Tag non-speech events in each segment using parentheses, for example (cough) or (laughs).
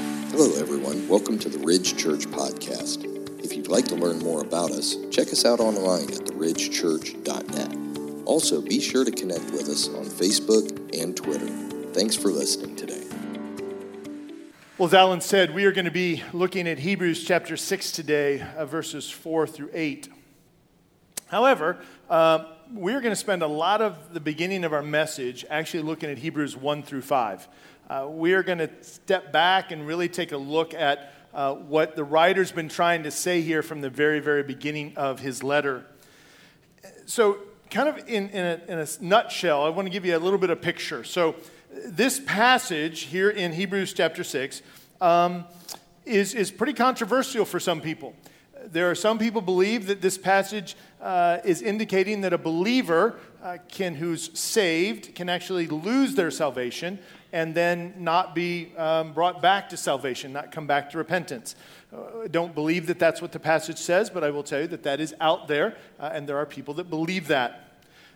Hello, everyone. Welcome to the Ridge Church Podcast. If you'd like to learn more about us, check us out online at theridgechurch.net. Also, be sure to connect with us on Facebook and Twitter. Thanks for listening today. Well, as Alan said, we are going to be looking at Hebrews chapter 6 today, uh, verses 4 through 8. However, uh, we're going to spend a lot of the beginning of our message actually looking at Hebrews 1 through 5. Uh, we are going to step back and really take a look at uh, what the writer's been trying to say here from the very, very beginning of his letter. So, kind of in, in, a, in a nutshell, I want to give you a little bit of picture. So, this passage here in Hebrews chapter 6 um, is, is pretty controversial for some people. There are some people believe that this passage uh, is indicating that a believer uh, can, who's saved can actually lose their salvation and then not be um, brought back to salvation, not come back to repentance. Uh, don't believe that that's what the passage says, but I will tell you that that is out there, uh, and there are people that believe that.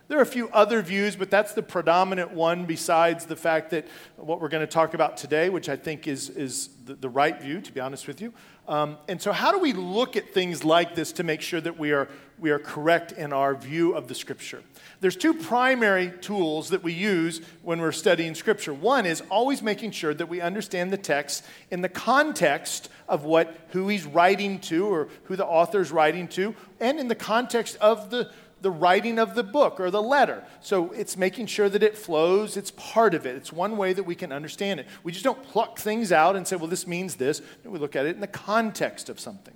There are a few other views, but that's the predominant one, besides the fact that what we're going to talk about today, which I think is, is the, the right view, to be honest with you. Um, and so, how do we look at things like this to make sure that we are, we are correct in our view of the Scripture? There's two primary tools that we use when we're studying Scripture. One is always making sure that we understand the text in the context of what, who he's writing to or who the author's writing to, and in the context of the the writing of the book or the letter. So it's making sure that it flows, it's part of it. It's one way that we can understand it. We just don't pluck things out and say, well, this means this. We look at it in the context of something.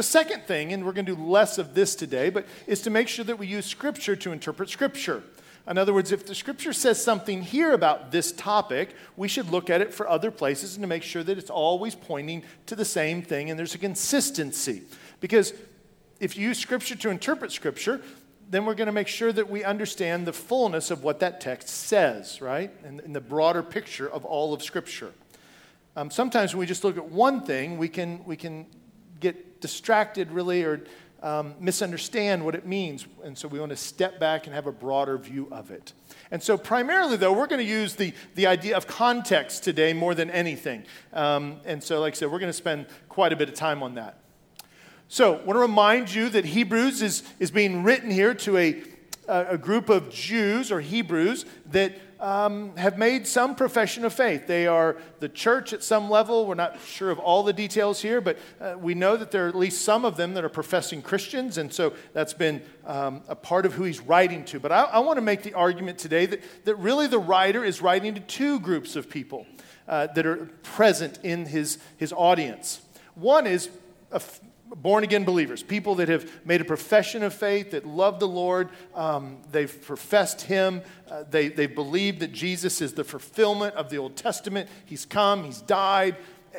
The second thing, and we're going to do less of this today, but is to make sure that we use Scripture to interpret Scripture. In other words, if the Scripture says something here about this topic, we should look at it for other places and to make sure that it's always pointing to the same thing and there's a consistency. Because if you use Scripture to interpret Scripture, then we're going to make sure that we understand the fullness of what that text says, right? And, and the broader picture of all of Scripture. Um, sometimes when we just look at one thing, we can, we can distracted, really, or um, misunderstand what it means. And so we want to step back and have a broader view of it. And so, primarily, though, we're going to use the, the idea of context today more than anything. Um, and so, like I said, we're going to spend quite a bit of time on that. So, I want to remind you that Hebrews is, is being written here to a, a group of Jews or Hebrews that um, have made some profession of faith. They are the church at some level. We're not sure of all the details here, but uh, we know that there are at least some of them that are professing Christians, and so that's been um, a part of who he's writing to. But I, I want to make the argument today that, that really the writer is writing to two groups of people uh, that are present in his, his audience. One is a born again believers, people that have made a profession of faith, that love the Lord, um, they've professed Him, uh, they, they believe that Jesus is the fulfillment of the Old Testament. He's come, He's died,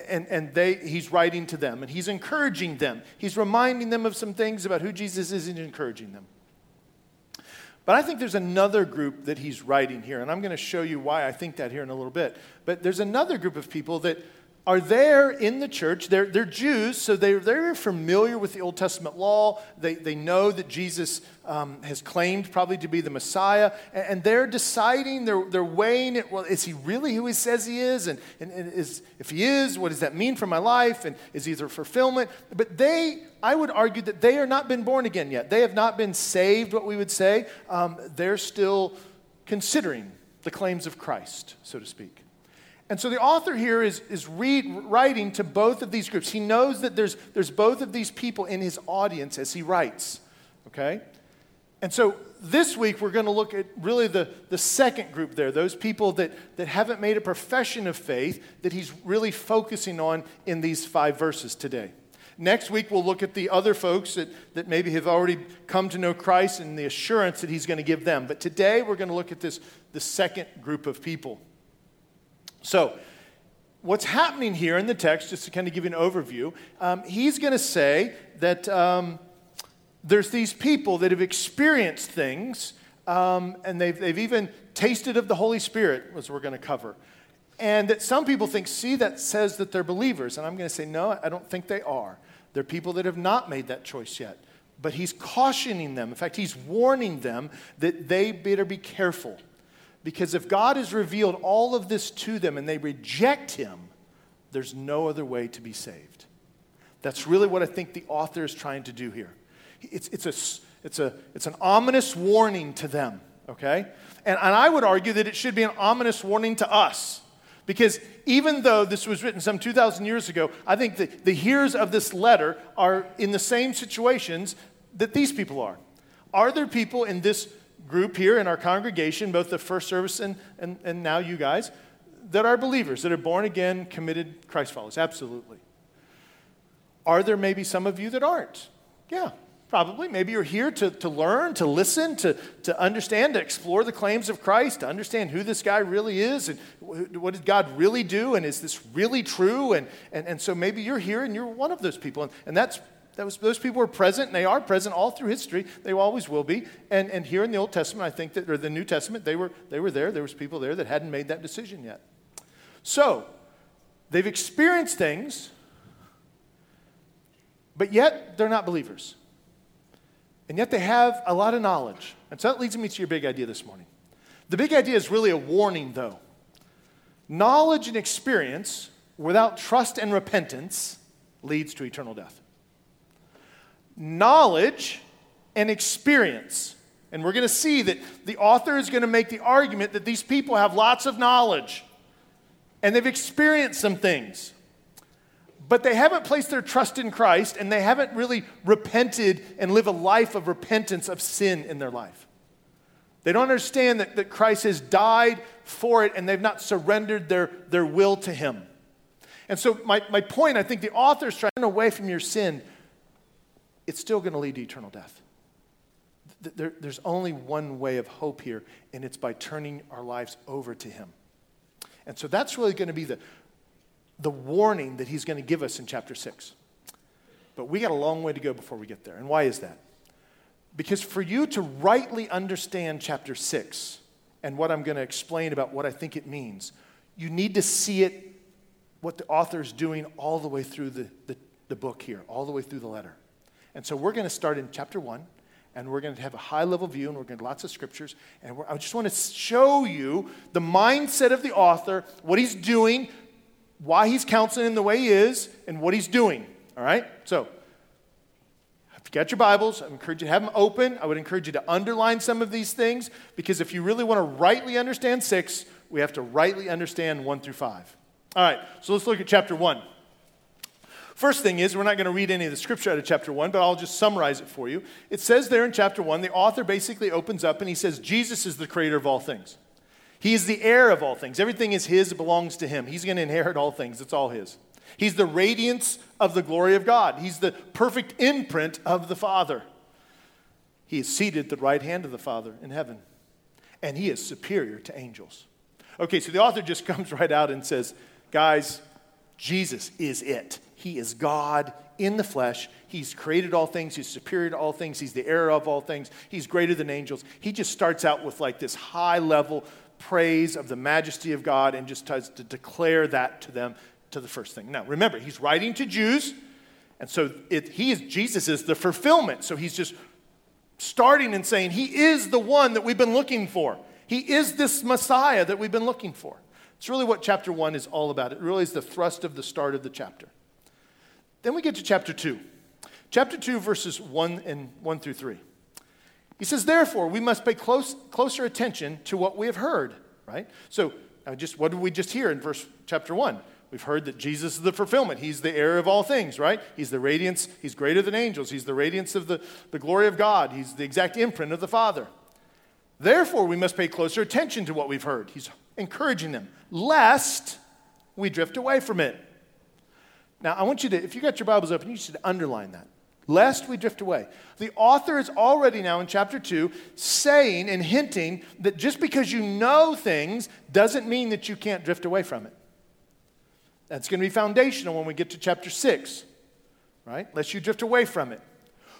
and, and they, He's writing to them, and He's encouraging them. He's reminding them of some things about who Jesus is and encouraging them. But I think there's another group that He's writing here, and I'm going to show you why I think that here in a little bit. But there's another group of people that are there in the church. They're, they're Jews, so they're familiar with the Old Testament law. They, they know that Jesus um, has claimed probably to be the Messiah, and, and, they're deciding, they're, they're weighing it. Well, is he really who he says he is? And, and, and is, if he is, what does that mean for my life? And is he the fulfillment? But they, I would argue that they are not been born again yet. They have not been saved, what we would say. Um, they're still considering the claims of Christ, so to speak. And so the author here is, is writing to both of these groups. He knows that there's, there's both of these people in his audience as he writes. Okay? And so this week we're going to look at really the, the second group there, those people that, that haven't made a profession of faith that he's really focusing on in these five verses today. Next week we'll look at the other folks that, that maybe have already come to know Christ and the assurance that he's going to give them. But today we're going to look at this the second group of people. So, what's happening here in the text, just to kind of give you an overview, um, he's going to say that um, there's these people that have experienced things, um, and they've, they've even tasted of the Holy Spirit, as we're going to cover. And that some people think, see, that says that they're believers. And I'm going to say, no, I don't think they are. They're people that have not made that choice yet. But he's cautioning them. In fact, he's warning them that they better be careful because if God has revealed all of this to them and they reject Him, There's no other way to be saved. That's really what I think the author is trying to do here. It's, it's, a, it's, a, it's an ominous warning to them, okay? And, and I would argue that it should be an ominous warning to us. Because even though this was written some 2,000 years ago, I think that the hearers of this letter are in the same situations that these people are. Are there people in this group here in our congregation, both the first service and, and, and now you guys, that are believers, that are born again, committed Christ followers? Absolutely. Are there maybe some of you that aren't? Yeah, probably. Maybe you're here to, to learn, to listen, to, to understand, to explore the claims of Christ, to understand who this guy really is and what did God really do and is this really true? And, and, and so maybe you're here and you're one of those people. And, and that's was, those people were present, and they are present all through history. They always will be. And, and here in the Old Testament, I think that, or the New Testament, they were, they were there. There was people there that hadn't made that decision yet. So, they've experienced things, but yet they're not believers. And yet they have a lot of knowledge. And so that leads me to your big idea this morning. The big idea is really a warning, though. Knowledge and experience without trust and repentance leads to eternal death knowledge and experience. And we're going to see that the author is going to make the argument that these people have lots of knowledge and they've experienced some things. But they haven't placed their trust in Christ and they haven't really repented and live a life of repentance of sin in their life. They don't understand that, that Christ has died for it and they've not surrendered their, their will to Him. And so, my, my point, I think the author is trying to away from your sin it's still going to lead to eternal death. There, there's only one way of hope here, and it's by turning our lives over to Him. And so that's really going to be the, the warning that He's going to give us in chapter 6. But we got a long way to go before we get there. And why is that? Because for you to rightly understand chapter 6 and what I'm going to explain about what I think it means, you need to see it, what the author is doing all the way through the, the, the book here, all the way through the letter. And so we're going to start in chapter 1, and we're going to have a high level view, and we're going to lots of scriptures. And I just want to show you the mindset of the author, what he's doing, why he's counseling in the way he is, and what he's doing. All right? So, if you got your Bibles, I encourage you to have them open. I would encourage you to underline some of these things because if you really want to rightly understand 6, we have to rightly understand 1 through 5. All right, so let's look at chapter 1. First thing is, we're not going to read any of the scripture out of chapter 1, but I'll just summarize it for you. It says there in chapter 1, the author basically opens up and he says, Jesus is the creator of all things. He is the heir of all things. Everything is his, it belongs to him. He's going to inherit all things, it's all his. He's the radiance of the glory of God, he's the perfect imprint of the Father. He is seated at the right hand of the Father in heaven, and he is superior to angels. Okay, so the author just (laughs) comes right out and says, Guys, Jesus is it. He is God in the flesh. He's created all things. He's superior to all things. He's the heir of all things. He's greater than angels. He just starts out with like this high level praise of the majesty of God and just tries to declare that to them to the first thing. Now, remember, he's writing to Jews, and so it, he is, Jesus is the fulfillment. So he's just starting and saying, He is the one that we've been looking for. He is this Messiah that we've been looking for. It's really what chapter one is all about. It really is the thrust of the start of the chapter. Then we get to chapter 2. Chapter 2, verses 1 and 1 through 3. He says, Therefore, we must pay close, closer attention to what we have heard, right? So, just what did we just hear in verse chapter 1? We've heard that Jesus is the fulfillment. He's the heir of all things, right? He's the radiance. He's greater than angels. He's the radiance of the, the glory of God. He's the exact imprint of the Father. Therefore, we must pay closer attention to what we've heard. He's encouraging them, lest we drift away from it. Now, I want you to, if you got your Bibles open, you should underline that. Lest we drift away. The author is already now in chapter 2 saying and hinting that just because you know things doesn't mean that you can't drift away from it. That's going to be foundational when we get to chapter 6, right? Lest you drift away from it.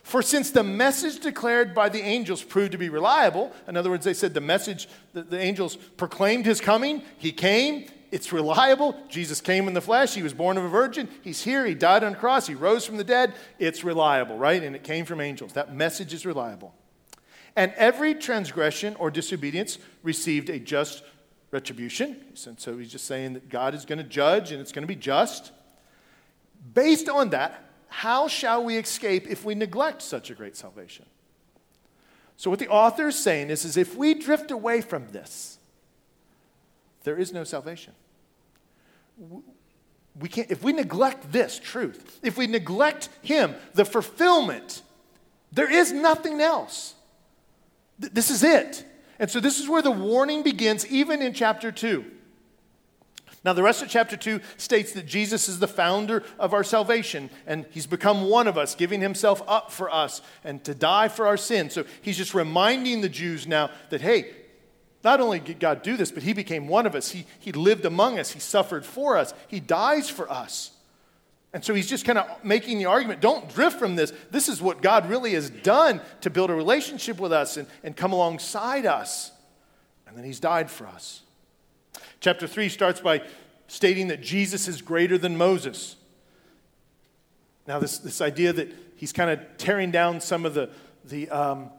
For since the message declared by the angels proved to be reliable, in other words, they said the message, the, the angels proclaimed his coming, he came, it's reliable. Jesus came in the flesh. He was born of a virgin. He's here. He died on a cross. He rose from the dead. It's reliable, right? And it came from angels. That message is reliable. And every transgression or disobedience received a just retribution. And so he's just saying that God is going to judge and it's going to be just. Based on that, how shall we escape if we neglect such a great salvation? So, what the author is saying is, is if we drift away from this, there is no salvation. We can't, if we neglect this truth, if we neglect Him, the fulfillment, there is nothing else. Th- this is it. And so, this is where the warning begins, even in chapter 2. Now, the rest of chapter 2 states that Jesus is the founder of our salvation, and he's become one of us, giving himself up for us and to die for our sins. So, he's just reminding the Jews now that, hey, not only did God do this, but he became one of us. He, he lived among us, he suffered for us, he dies for us. And so he's just kind of making the argument don't drift from this. This is what God really has done to build a relationship with us and, and come alongside us. And then he's died for us. Chapter 3 starts by stating that Jesus is greater than Moses. Now, this, this idea that he's kind of tearing down some of the, the um,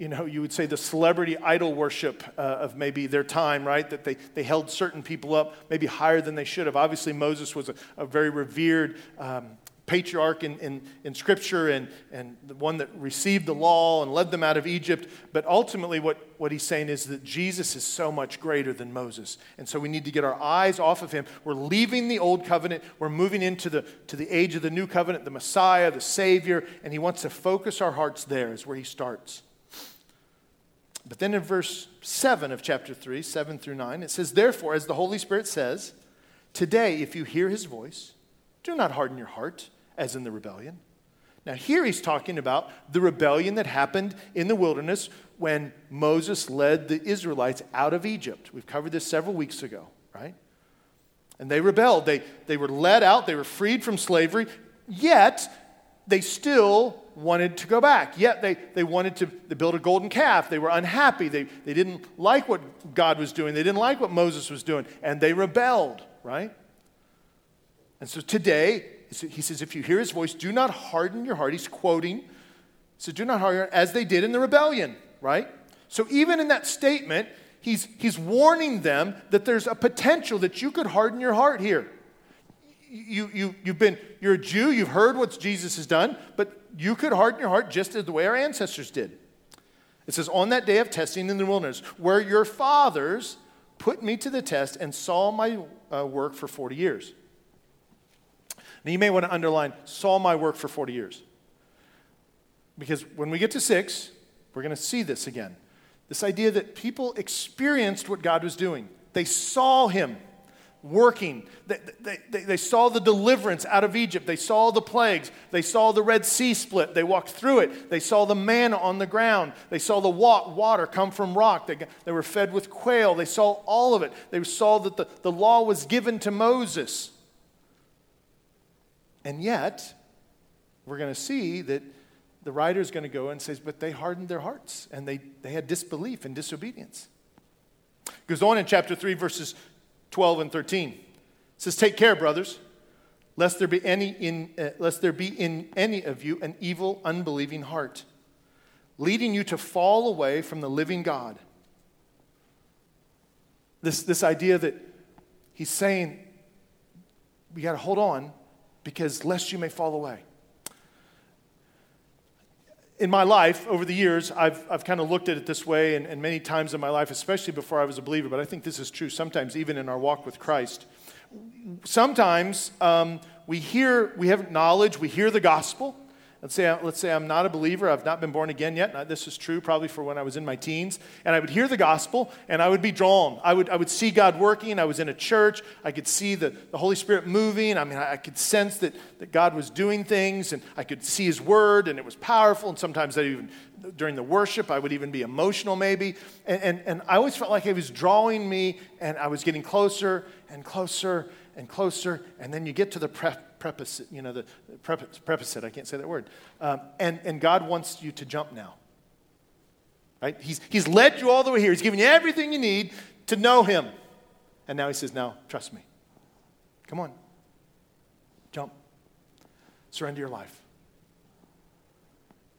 you know, you would say the celebrity idol worship uh, of maybe their time, right? That they, they held certain people up maybe higher than they should have. Obviously, Moses was a, a very revered um, patriarch in, in, in Scripture and, and the one that received the law and led them out of Egypt. But ultimately, what, what he's saying is that Jesus is so much greater than Moses. And so we need to get our eyes off of him. We're leaving the old covenant, we're moving into the, to the age of the new covenant, the Messiah, the Savior, and he wants to focus our hearts there, is where he starts. But then in verse 7 of chapter 3, 7 through 9, it says, Therefore, as the Holy Spirit says, Today, if you hear his voice, do not harden your heart as in the rebellion. Now, here he's talking about the rebellion that happened in the wilderness when Moses led the Israelites out of Egypt. We've covered this several weeks ago, right? And they rebelled. They, they were led out, they were freed from slavery, yet they still wanted to go back. Yet they, they wanted to they build a golden calf. They were unhappy. They, they didn't like what God was doing, they didn't like what Moses was doing, and they rebelled, right? And so today, he says, if you hear his voice, do not harden your heart. He's quoting. So do not harden as they did in the rebellion, right? So even in that statement, he's, he's warning them that there's a potential that you could harden your heart here. You, you, you've been, you're a Jew, you've heard what Jesus has done, but you could harden your heart just as the way our ancestors did. It says, On that day of testing in the wilderness, where your fathers put me to the test and saw my uh, work for 40 years. Now, you may want to underline, saw my work for 40 years. Because when we get to six, we're going to see this again. This idea that people experienced what God was doing, they saw Him working. They, they, they, saw the deliverance out of Egypt. They saw the plagues. They saw the Red Sea split. They walked through it. They saw the manna on the ground. They saw the water come from rock. They, they were fed with quail. They saw all of it. They saw that the, the law was given to Moses. And yet, we're going to see that the writer is going to go and says, but they hardened their hearts and they, they had disbelief and disobedience. Goes on in chapter 3, verses 12 and 13. It says, Take care, brothers, lest there be any in, uh, lest there be in any of you an evil, unbelieving heart, leading you to fall away from the living God. This, this idea that he's saying, we got to hold on because lest you may fall away. In my life, over the years, I've, I've kind of looked at it this way, and, and many times in my life, especially before I was a believer, but I think this is true sometimes even in our walk with Christ. Sometimes um, we hear, we have knowledge, we hear the gospel, Let's say, let's say I'm not a believer, I've not been born again yet. This is true probably for when I was in my teens. And I would hear the gospel and I would be drawn. I would, I would see God working. I was in a church. I could see the, the Holy Spirit moving. I mean, I, I could sense that, that God was doing things and I could see His word and it was powerful. And sometimes I even, during the worship, I would even be emotional maybe. And, and, and I always felt like He was drawing me and I was getting closer and closer and closer. And then you get to the prep preposit, you know, the preposit, I can't say that word. Um, and, and God wants you to jump now. Right? He's, he's led you all the way here. He's given you everything you need to know Him. And now He says, now, trust me. Come on. Jump. Surrender your life.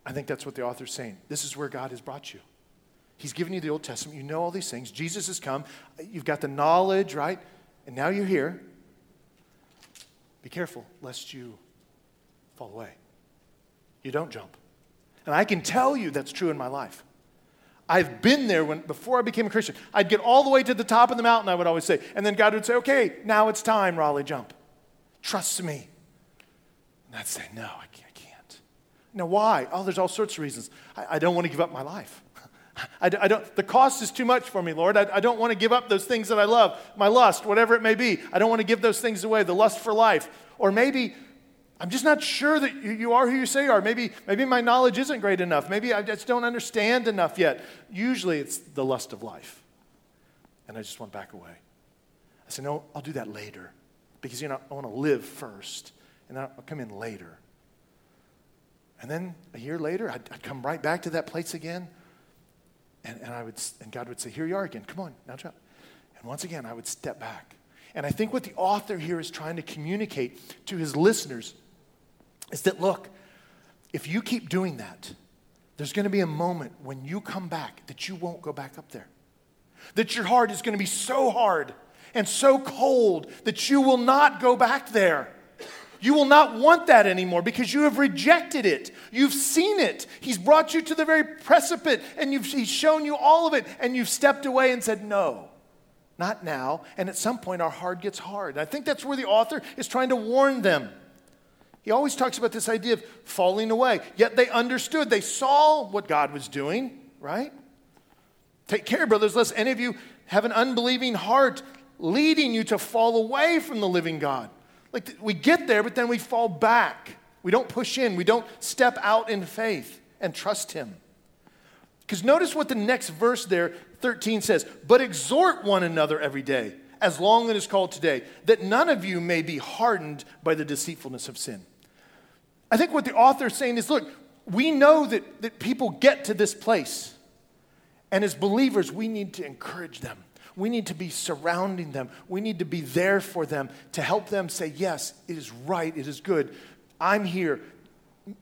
I think that's what the author's saying. This is where God has brought you. He's given you the Old Testament. You know all these things. Jesus has come. You've got the knowledge, right? And now you're here. Be careful lest you fall away. You don't jump. And I can tell you that's true in my life. I've been there when before I became a Christian. I'd get all the way to the top of the mountain, I would always say. And then God would say, Okay, now it's time, Raleigh, jump. Trust me. And I'd say, No, I can't. Now, why? Oh, there's all sorts of reasons. I, I don't want to give up my life. I, I, don't, the cost is too much for me, Lord. I, I don't want to give up those things that I love, my lust, whatever it may be. I don't want to give those things away, the lust for life. Or maybe I'm just not sure that you are who you say you are. Maybe, maybe my knowledge isn't great enough. Maybe I just don't understand enough yet. Usually it's the lust of life. And I just want to back away. I say, no, I'll do that later because you know, I want to live first and then I'll come in later. And then a year later, I'd, I'd come right back to that place again. And, and, I would, and God would say, Here you are again. Come on, now jump. And once again, I would step back. And I think what the author here is trying to communicate to his listeners is that look, if you keep doing that, there's going to be a moment when you come back that you won't go back up there. That your heart is going to be so hard and so cold that you will not go back there. You will not want that anymore because you have rejected it. You've seen it. He's brought you to the very precipice and he's shown you all of it, and you've stepped away and said, No, not now. And at some point, our heart gets hard. I think that's where the author is trying to warn them. He always talks about this idea of falling away. Yet they understood, they saw what God was doing, right? Take care, brothers, lest any of you have an unbelieving heart leading you to fall away from the living God. Like we get there, but then we fall back. We don't push in, we don't step out in faith and trust Him. Because notice what the next verse there, 13 says, but exhort one another every day, as long as it is called today, that none of you may be hardened by the deceitfulness of sin. I think what the author is saying is look, we know that, that people get to this place. And as believers, we need to encourage them. We need to be surrounding them. We need to be there for them to help them say, Yes, it is right, it is good. I'm here.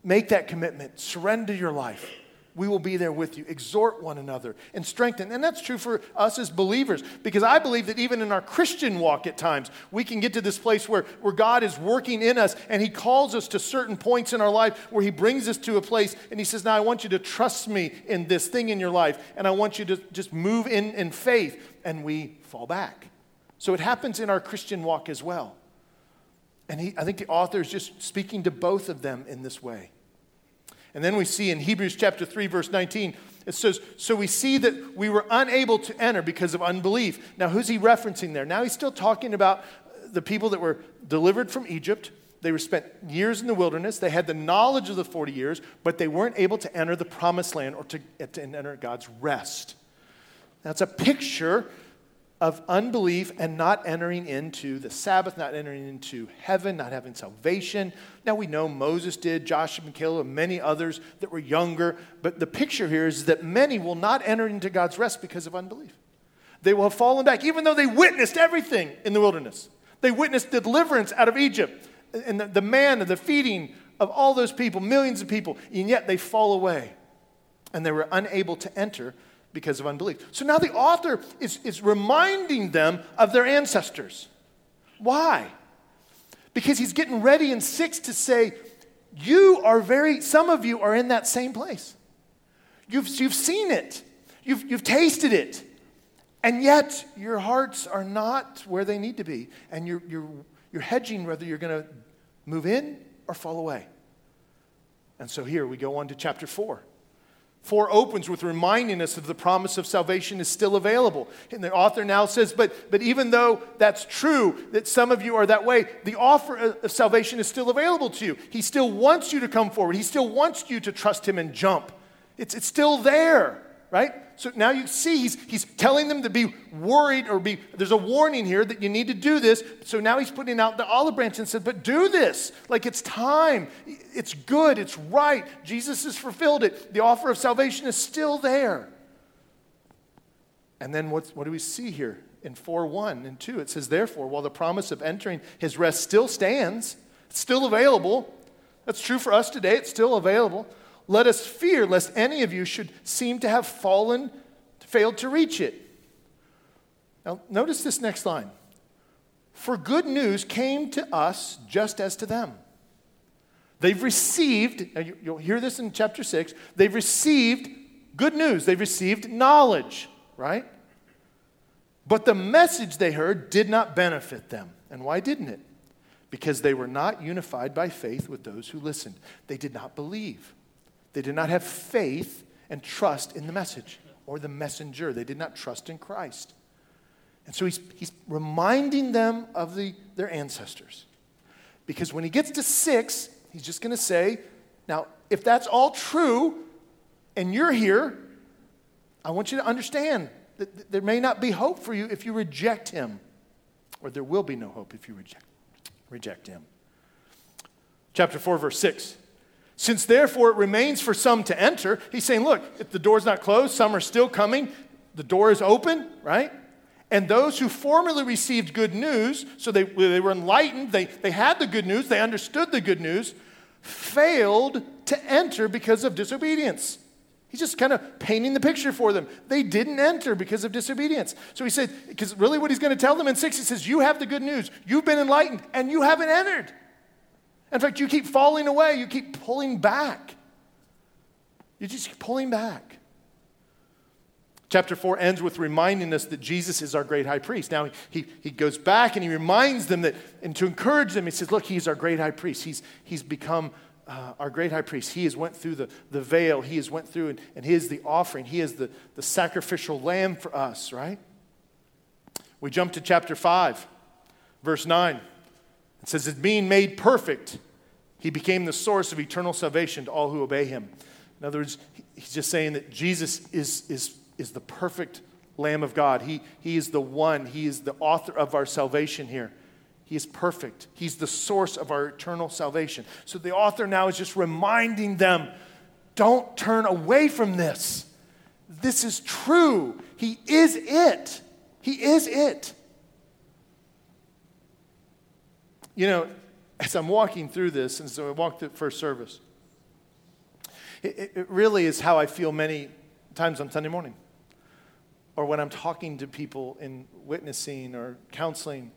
Make that commitment. Surrender your life we will be there with you. Exhort one another and strengthen. And that's true for us as believers because I believe that even in our Christian walk at times, we can get to this place where, where God is working in us and He calls us to certain points in our life where He brings us to a place and He says, Now I want you to trust me in this thing in your life and I want you to just move in in faith. And we fall back. So it happens in our Christian walk as well. And he, I think the author is just speaking to both of them in this way. And then we see in Hebrews chapter 3, verse 19, it says, So we see that we were unable to enter because of unbelief. Now, who's he referencing there? Now he's still talking about the people that were delivered from Egypt. They were spent years in the wilderness. They had the knowledge of the 40 years, but they weren't able to enter the promised land or to, to enter God's rest. That's a picture of unbelief and not entering into the Sabbath, not entering into heaven, not having salvation. Now we know Moses did, Joshua and Caleb, and many others that were younger, but the picture here is that many will not enter into God's rest because of unbelief. They will have fallen back, even though they witnessed everything in the wilderness. They witnessed the deliverance out of Egypt and the, the man and the feeding of all those people, millions of people, and yet they fall away and they were unable to enter because of unbelief. So now the author is, is reminding them of their ancestors. Why? Because he's getting ready in six to say, You are very, some of you are in that same place. You've, you've seen it, you've, you've tasted it, and yet your hearts are not where they need to be. And you're, you're, you're hedging whether you're going to move in or fall away. And so here we go on to chapter four. 4 opens with reminding us that the promise of salvation is still available. And the author now says, but, but even though that's true, that some of you are that way, the offer of salvation is still available to you. He still wants you to come forward, He still wants you to trust Him and jump. It's, it's still there right? So now you see he's, he's telling them to be worried or be, there's a warning here that you need to do this. So now he's putting out the olive branch and said, but do this. Like it's time. It's good. It's right. Jesus has fulfilled it. The offer of salvation is still there. And then what, what do we see here in 4 1 and 2? It says, therefore, while the promise of entering his rest still stands, it's still available. That's true for us today. It's still available let us fear lest any of you should seem to have fallen failed to reach it. Now, notice this next line. For good news came to us just as to them. They've received, you'll hear this in chapter 6, they've received good news, they've received knowledge, right? But the message they heard did not benefit them. And why didn't it? Because they were not unified by faith with those who listened. They did not believe. They did not have faith and trust in the message or the messenger. They did not trust in Christ. And so he's, he's reminding them of the, their ancestors. Because when he gets to six, he's just going to say, Now, if that's all true and you're here, I want you to understand that there may not be hope for you if you reject him, or there will be no hope if you reject, reject him. Chapter 4, verse 6. Since therefore it remains for some to enter, he's saying, look, if the door's not closed, some are still coming, the door is open, right? And those who formerly received good news, so they, they were enlightened, they, they had the good news, they understood the good news, failed to enter because of disobedience. He's just kind of painting the picture for them. They didn't enter because of disobedience. So he said, because really what he's going to tell them in six, he says, You have the good news. You've been enlightened, and you haven't entered. In fact, you keep falling away, you keep pulling back. You just keep pulling back. Chapter 4 ends with reminding us that Jesus is our great high priest. Now, he, he goes back and he reminds them that, and to encourage them, he says, Look, he's our great high priest. He's, he's become uh, our great high priest. He has went through the, the veil. He has went through, and, and he is the offering. He is the, the sacrificial lamb for us, right? We jump to chapter 5, verse 9. It says, It's being made perfect, he became the source of eternal salvation to all who obey him. In other words, he's just saying that Jesus is, is, is the perfect Lamb of God. He, he is the one, he is the author of our salvation here. He is perfect. He's the source of our eternal salvation. So the author now is just reminding them don't turn away from this. This is true. He is it. He is it. You know, as I'm walking through this, and so I walked through first service, it, it really is how I feel many times on Sunday morning. Or when I'm talking to people in witnessing or counseling,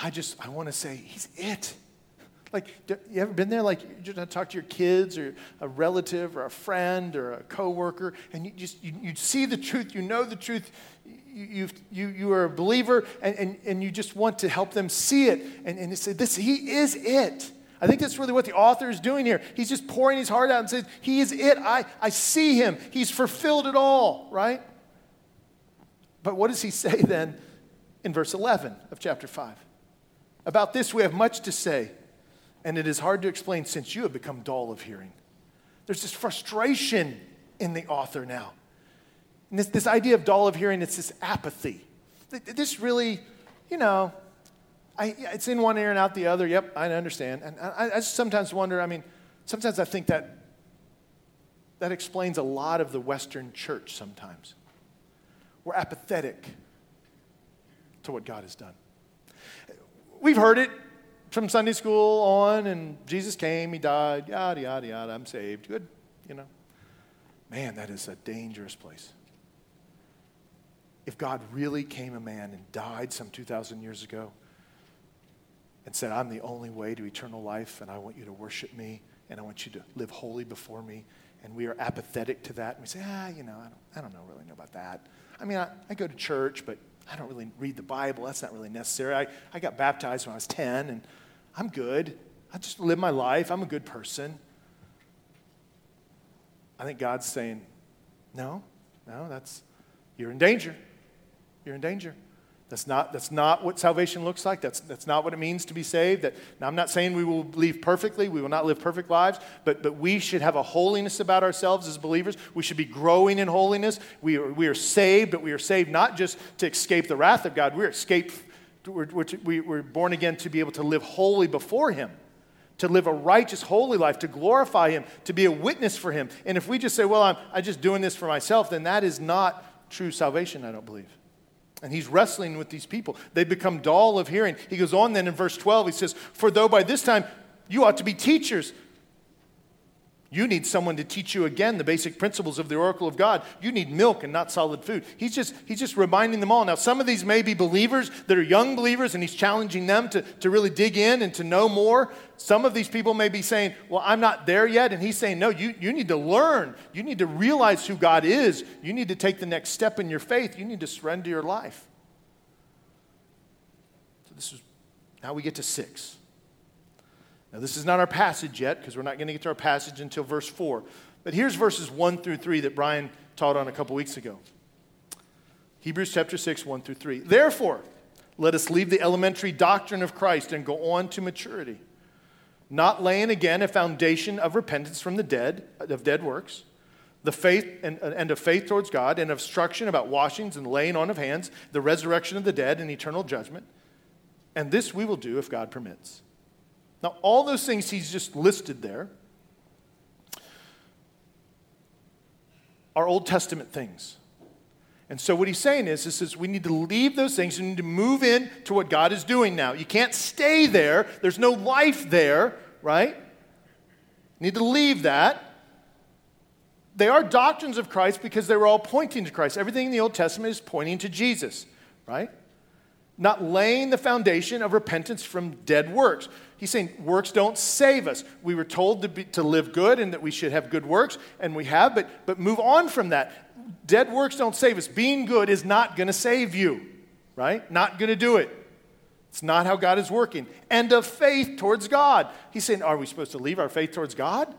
I just, I want to say, He's it. Like, you ever been there? Like, you just talk to your kids or a relative or a friend or a coworker, and you just, you, you see the truth, you know the truth, you, you, you are a believer and, and, and you just want to help them see it and, and say, this, He is it. I think that's really what the author is doing here. He's just pouring his heart out and says, He is it. I, I see Him. He's fulfilled it all, right? But what does he say then in verse 11 of chapter 5? About this we have much to say, and it is hard to explain since you have become dull of hearing. There's this frustration in the author now. And this, this idea of dull of hearing, it's this apathy. This really, you know, I, it's in one ear and out the other. Yep, I understand. And I, I sometimes wonder, I mean, sometimes I think that that explains a lot of the Western church sometimes. We're apathetic to what God has done. We've heard it from Sunday school on, and Jesus came, He died, yada, yada, yada, I'm saved. Good, you know. Man, that is a dangerous place if God really came a man and died some 2,000 years ago and said, I'm the only way to eternal life, and I want you to worship me, and I want you to live holy before me, and we are apathetic to that, and we say, ah, you know, I don't, I don't know, really know about that. I mean, I, I go to church, but I don't really read the Bible. That's not really necessary. I, I got baptized when I was 10, and I'm good. I just live my life. I'm a good person. I think God's saying, no, no, that's, you're in danger you're in danger. That's not, that's not what salvation looks like. That's, that's not what it means to be saved. That, now, I'm not saying we will live perfectly. We will not live perfect lives, but, but we should have a holiness about ourselves as believers. We should be growing in holiness. We are, we are saved, but we are saved not just to escape the wrath of God. We're, escape, we're, we're, we're born again to be able to live holy before Him, to live a righteous, holy life, to glorify Him, to be a witness for Him. And if we just say, well, I'm, I'm just doing this for myself, then that is not true salvation, I don't believe. And he's wrestling with these people. They become dull of hearing. He goes on then in verse 12, he says, For though by this time you ought to be teachers. You need someone to teach you again the basic principles of the oracle of God. You need milk and not solid food. He's just, he's just reminding them all. Now, some of these may be believers that are young believers, and he's challenging them to, to really dig in and to know more. Some of these people may be saying, Well, I'm not there yet. And he's saying, No, you, you need to learn. You need to realize who God is. You need to take the next step in your faith. You need to surrender your life. So, this is now we get to six. Now, this is not our passage yet because we're not going to get to our passage until verse 4. But here's verses 1 through 3 that Brian taught on a couple weeks ago. Hebrews chapter 6, 1 through 3. Therefore, let us leave the elementary doctrine of Christ and go on to maturity, not laying again a foundation of repentance from the dead, of dead works, the faith and, and of faith towards God, and of instruction about washings and laying on of hands, the resurrection of the dead, and eternal judgment. And this we will do if God permits. Now, all those things he's just listed there are Old Testament things. And so what he's saying is, is, is we need to leave those things and need to move in to what God is doing now. You can't stay there. There's no life there, right? You need to leave that. They are doctrines of Christ because they were all pointing to Christ. Everything in the Old Testament is pointing to Jesus, right? Not laying the foundation of repentance from dead works. He's saying works don't save us. We were told to, be, to live good and that we should have good works, and we have, but, but move on from that. Dead works don't save us. Being good is not going to save you, right? Not going to do it. It's not how God is working. And of faith towards God. He's saying, are we supposed to leave our faith towards God?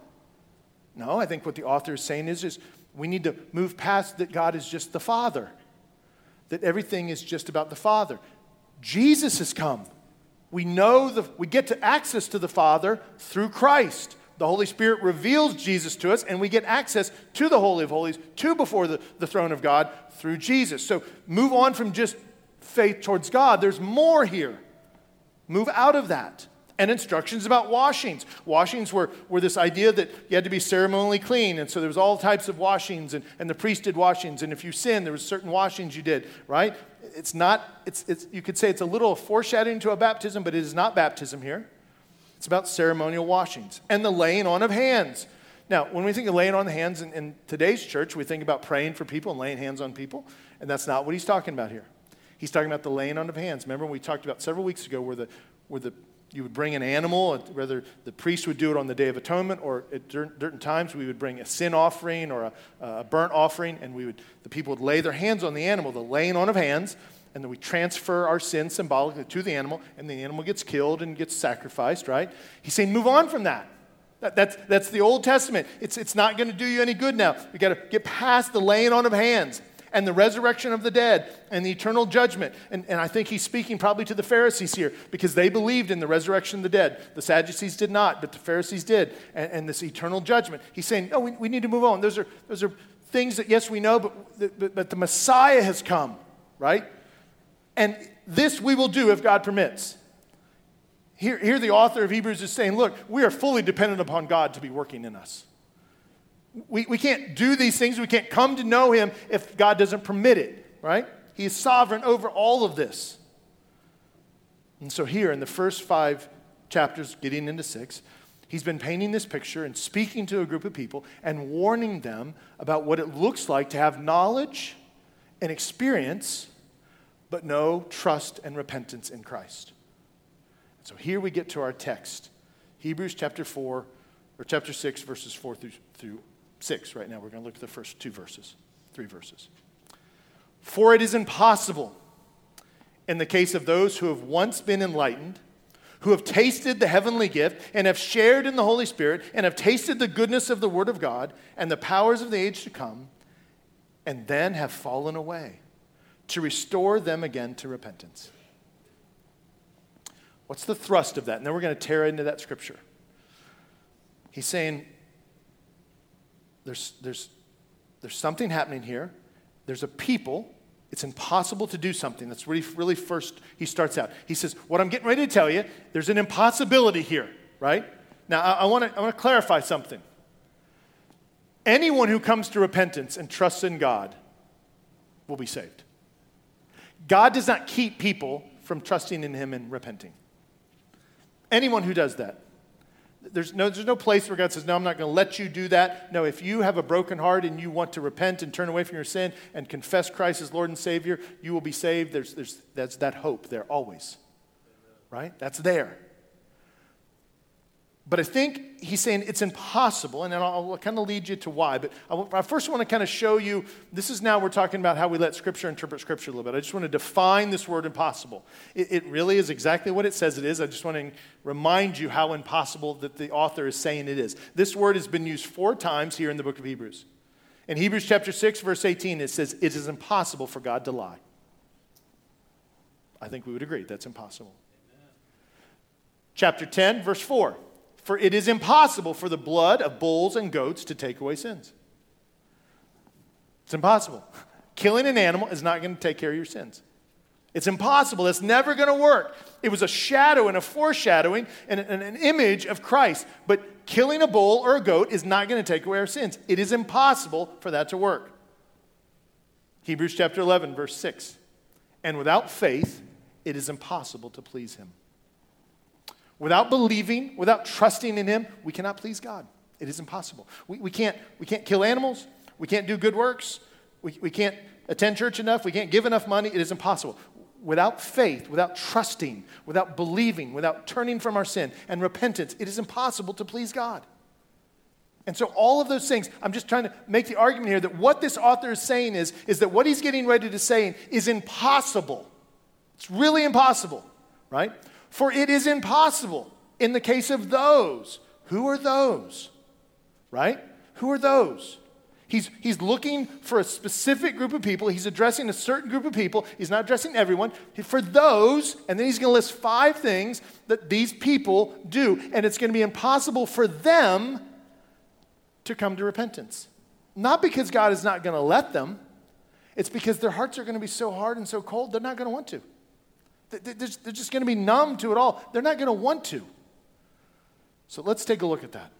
No, I think what the author is saying is, is we need to move past that God is just the Father, that everything is just about the Father. Jesus has come. We know the, we get to access to the Father through Christ. The Holy Spirit reveals Jesus to us, and we get access to the Holy of Holies, to before the, the throne of God through Jesus. So move on from just faith towards God. There's more here. Move out of that and instructions about washings. Washings were, were this idea that you had to be ceremonially clean, and so there was all types of washings, and, and the priest did washings, and if you sinned, there was certain washings you did, right? It's not, it's, it's, you could say it's a little foreshadowing to a baptism, but it is not baptism here. It's about ceremonial washings and the laying on of hands. Now, when we think of laying on the hands in, in today's church, we think about praying for people and laying hands on people, and that's not what he's talking about here. He's talking about the laying on of hands. Remember, we talked about several weeks ago where the, where the you would bring an animal, whether the priest would do it on the Day of Atonement or at certain times we would bring a sin offering or a, a, burnt offering, and we would, the people would lay their hands on the animal, the laying on of hands, and then we transfer our sin symbolically to the animal, and the animal gets killed and gets sacrificed, right? He's saying, move on from that. that that's, that's the Old Testament. It's, it's not going to do you any good now. we got to get past the laying on of hands and the resurrection of the dead and the eternal judgment. And, and I think he's speaking probably to the Pharisees here because they believed in the resurrection of the dead. The Sadducees did not, but the Pharisees did. And, and this eternal judgment. He's saying, no, we, we need to move on. Those are, those are things that, yes, we know, but, but, but the Messiah has come, right? And this we will do if God permits. Here, here, the author of Hebrews is saying, look, we are fully dependent upon God to be working in us. We, we can't do these things. We can't come to know Him if God doesn't permit it, right? He is sovereign over all of this. And so, here in the first five chapters, getting into six, he's been painting this picture and speaking to a group of people and warning them about what it looks like to have knowledge and experience, but no trust and repentance in Christ. So, here we get to our text Hebrews chapter 4, or chapter 6, verses 4 through, through six right now. We're going to look at the first two verses, three verses. For it is impossible in the case of those who have once been enlightened, who have tasted the heavenly gift and have shared in the Holy Spirit and have tasted the goodness of the Word of God and the powers of the age to come, and then have fallen away, to restore them again to repentance. What's the thrust of that? And then we're going to tear into that scripture. He's saying, there's, there's, there's something happening here. There's a people. It's impossible to do something. That's really, really first he starts out. He says, What I'm getting ready to tell you, there's an impossibility here, right? Now, I, I want to clarify something. Anyone who comes to repentance and trusts in God will be saved. God does not keep people from trusting in Him and repenting. Anyone who does that. There's no, there's no place where God says, No, I'm not going to let you do that. No, if you have a broken heart and you want to repent and turn away from your sin and confess Christ as Lord and Savior, you will be saved. There's, there's, that's that hope there always. Right? That's there. But I think he's saying it's impossible, and then I'll, kind of lead you to why. But I, first want to kind of show you this is now we're talking about how we let Scripture interpret Scripture a little bit. I just want to define this word impossible. It, it really is exactly what it says it is. I just want to remind you how impossible that the author is saying it is. This word has been used four times here in the book of Hebrews. In Hebrews chapter 6, verse 18, it says, It is impossible for God to lie. I think we would agree that's impossible. Amen. Chapter 10, verse 4. For it is impossible for the blood of bulls and goats to take away sins. It's impossible. Killing an animal is not going to take care of your sins. It's impossible. It's never going to work. It was a shadow and a foreshadowing and an image of Christ. But killing a bull or a goat is not going to take away our sins. It is impossible for that to work. Hebrews chapter 11, verse 6. And without faith, it is impossible to please him. Without believing, without trusting in Him, we cannot please God. It is impossible. We, we, can't, we can't kill animals. We can't do good works. We, we can't attend church enough. We can't give enough money. It is impossible. Without faith, without trusting, without believing, without turning from our sin and repentance, it is impossible to please God. And so, all of those things, I'm just trying to make the argument here that what this author is saying is, is that what he's getting ready to say is impossible. It's really impossible, right? For it is impossible in the case of those. Who are those? Right? Who are those? He's, he's looking for a specific group of people. He's addressing a certain group of people. He's not addressing everyone. For those, and then he's going to list five things that these people do. And it's going to be impossible for them to come to repentance. Not because God is not going to let them, it's because their hearts are going to be so hard and so cold, they're not going to want to. They're just going to be numb to it all. They're not going to want to. So let's take a look at that.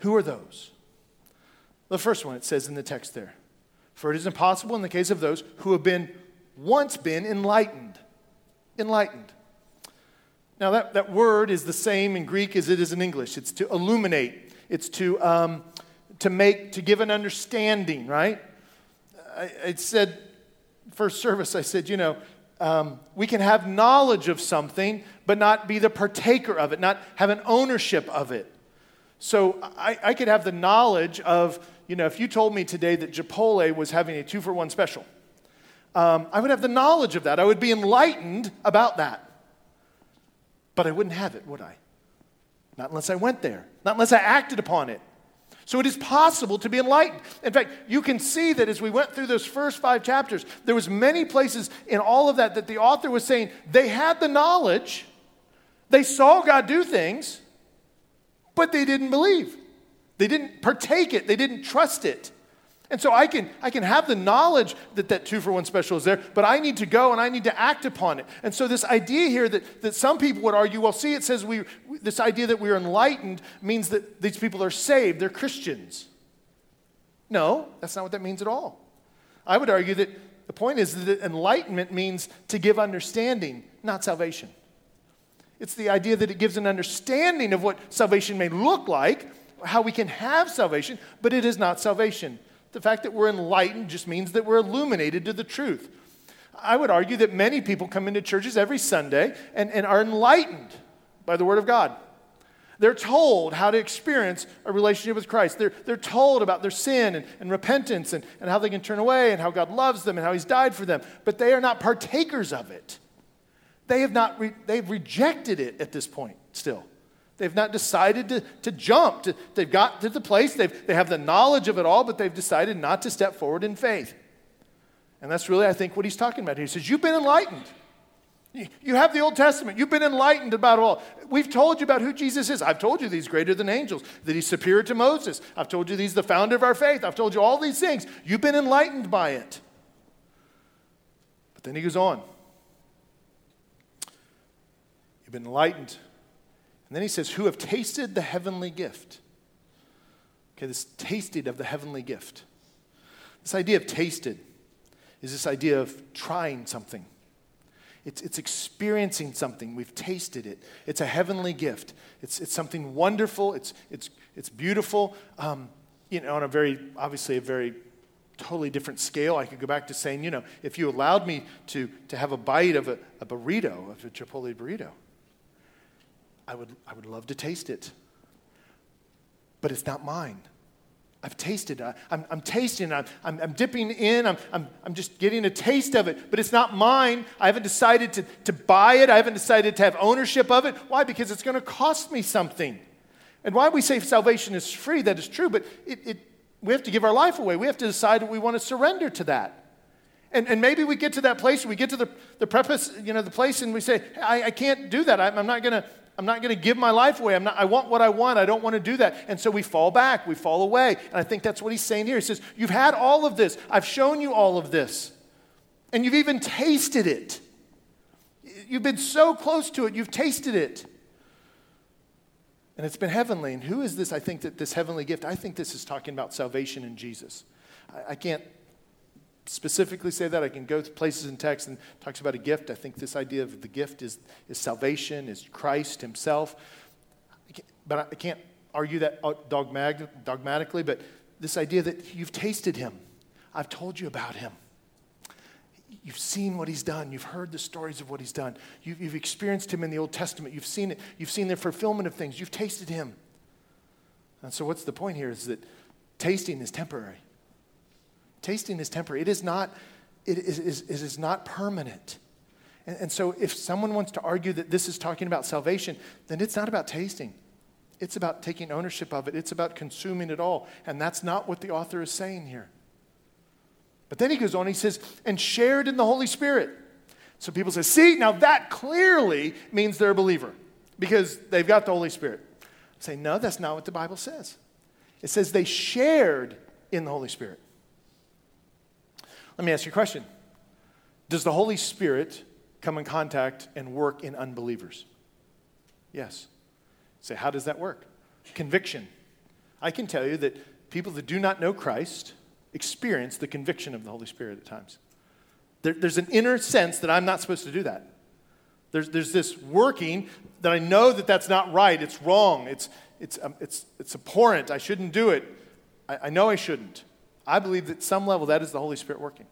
Who are those? The first one, it says in the text there For it is impossible in the case of those who have been once been enlightened. Enlightened. Now, that, that word is the same in Greek as it is in English. It's to illuminate, it's to, um, to make, to give an understanding, right? I, I said, first service, I said, you know, um, we can have knowledge of something, but not be the partaker of it, not have an ownership of it. So I, I could have the knowledge of, you know, if you told me today that Chipotle was having a two for one special, um, I would have the knowledge of that. I would be enlightened about that. But I wouldn't have it, would I? Not unless I went there, not unless I acted upon it. So it is possible to be enlightened. In fact, you can see that as we went through those first five chapters, there was many places in all of that that the author was saying they had the knowledge, they saw God do things, but they didn't believe. They didn't partake it, they didn't trust it. And so I can, I can have the knowledge that that two for one special is there, but I need to go and I need to act upon it. And so this idea here that, that some people would argue, well, see, it says we, this idea that we're enlightened means that these people are saved, they're Christians. No, that's not what that means at all. I would argue that the point is that enlightenment means to give understanding, not salvation. It's the idea that it gives an understanding of what salvation may look like, how we can have salvation, but it is not salvation. The fact that we're enlightened just means that we're illuminated to the truth. I would argue that many people come into churches every Sunday and, and are enlightened by the Word of God. They're told how to experience a relationship with Christ. They're, they're told about their sin and, and repentance and, and how they can turn away and how God loves them and how He's died for them. But they are not partakers of it. They have not re- they've rejected it at this point still. They've not decided to, to jump. To, they've got to the place, they've, they have the knowledge of it all, but they've decided not to step forward in faith. And that's really, I think, what he's talking about here. He says, You've been enlightened. You have the Old Testament. You've been enlightened about all. We've told you about who Jesus is. I've told you that he's greater than angels, that he's superior to Moses. I've told you that he's the founder of our faith. I've told you all these things. You've been enlightened by it. But then he goes on. You've been enlightened then he says, Who have tasted the heavenly gift. Okay, this tasted of the heavenly gift. This idea of tasted is this idea of trying something. It's, it's experiencing something. We've tasted it. It's a heavenly gift. It's, it's something wonderful. It's, it's, it's beautiful. Um, you know, on a very, obviously, a very totally different scale. I could go back to saying, you know, if you allowed me to, to have a bite of a, a burrito, of a Chipotle burrito, I would, I would love to taste it. But it's not mine. I've tasted it. I'm, I'm tasting it. I'm, I'm, dipping in. I'm, I'm, I'm just getting a taste of it. But it's not mine. I haven't decided to, to buy it. I haven't decided to have ownership of it. Why? Because it's going to cost me something. And why we say salvation is free, that is true, but it, it, we have to give our life away. We have to decide we want to surrender to that. And, and maybe we get to that place, we get to the, the preface, you know, the place, and we say, I, I can't do that. I'm, I'm not going to I'm not going to give my life away. I'm not, I want what I want. I don't want to do that. And so we fall back, we fall away. And I think that's what he's saying here. He says, You've had all of this. I've shown you all of this. And you've even tasted it. You've been so close to it, you've tasted it. And it's been heavenly. And who is this? I think that this heavenly gift, I think this is talking about salvation in Jesus. I, I can't specifically say that. I can go to places in text and talks about a gift. I think this idea of the gift is, is salvation, is Christ himself. But I can't argue that uh, dogmatic, dogmatically, but this idea that you've tasted him. I've told you about him. You've seen what he's done. You've heard the stories of what he's done. You've, you've experienced him in the Old Testament. You've seen it. You've seen the fulfillment of things. You've tasted him. And so, what's the point here is that tasting is temporary. Tasting is temporary. It is not, it is, it is not permanent. And, and so if someone wants to argue that this is talking about salvation, then it's not about tasting. It's about taking ownership of it. It's about consuming it all. And that's not what the author is saying here. But then he goes on, he says, and shared in the Holy Spirit. So people say, see, now that clearly means they're a believer because they've got the Holy Spirit. I say, no, that's not what the Bible says. It says they shared in the Holy Spirit. Let me ask you a question Does the Holy Spirit come in contact and work in unbelievers? Yes. Say, how does that work? Conviction. I can tell you that people that do not know Christ experience the conviction of the Holy Spirit at times. There, there's an inner sense that I'm not supposed to do that. There's, there's this working that I know that that's not right, it's wrong, it's, it's, um, it's, it's abhorrent, I shouldn't do it. I, I know I shouldn't. I believe that some level that is the Holy Spirit working.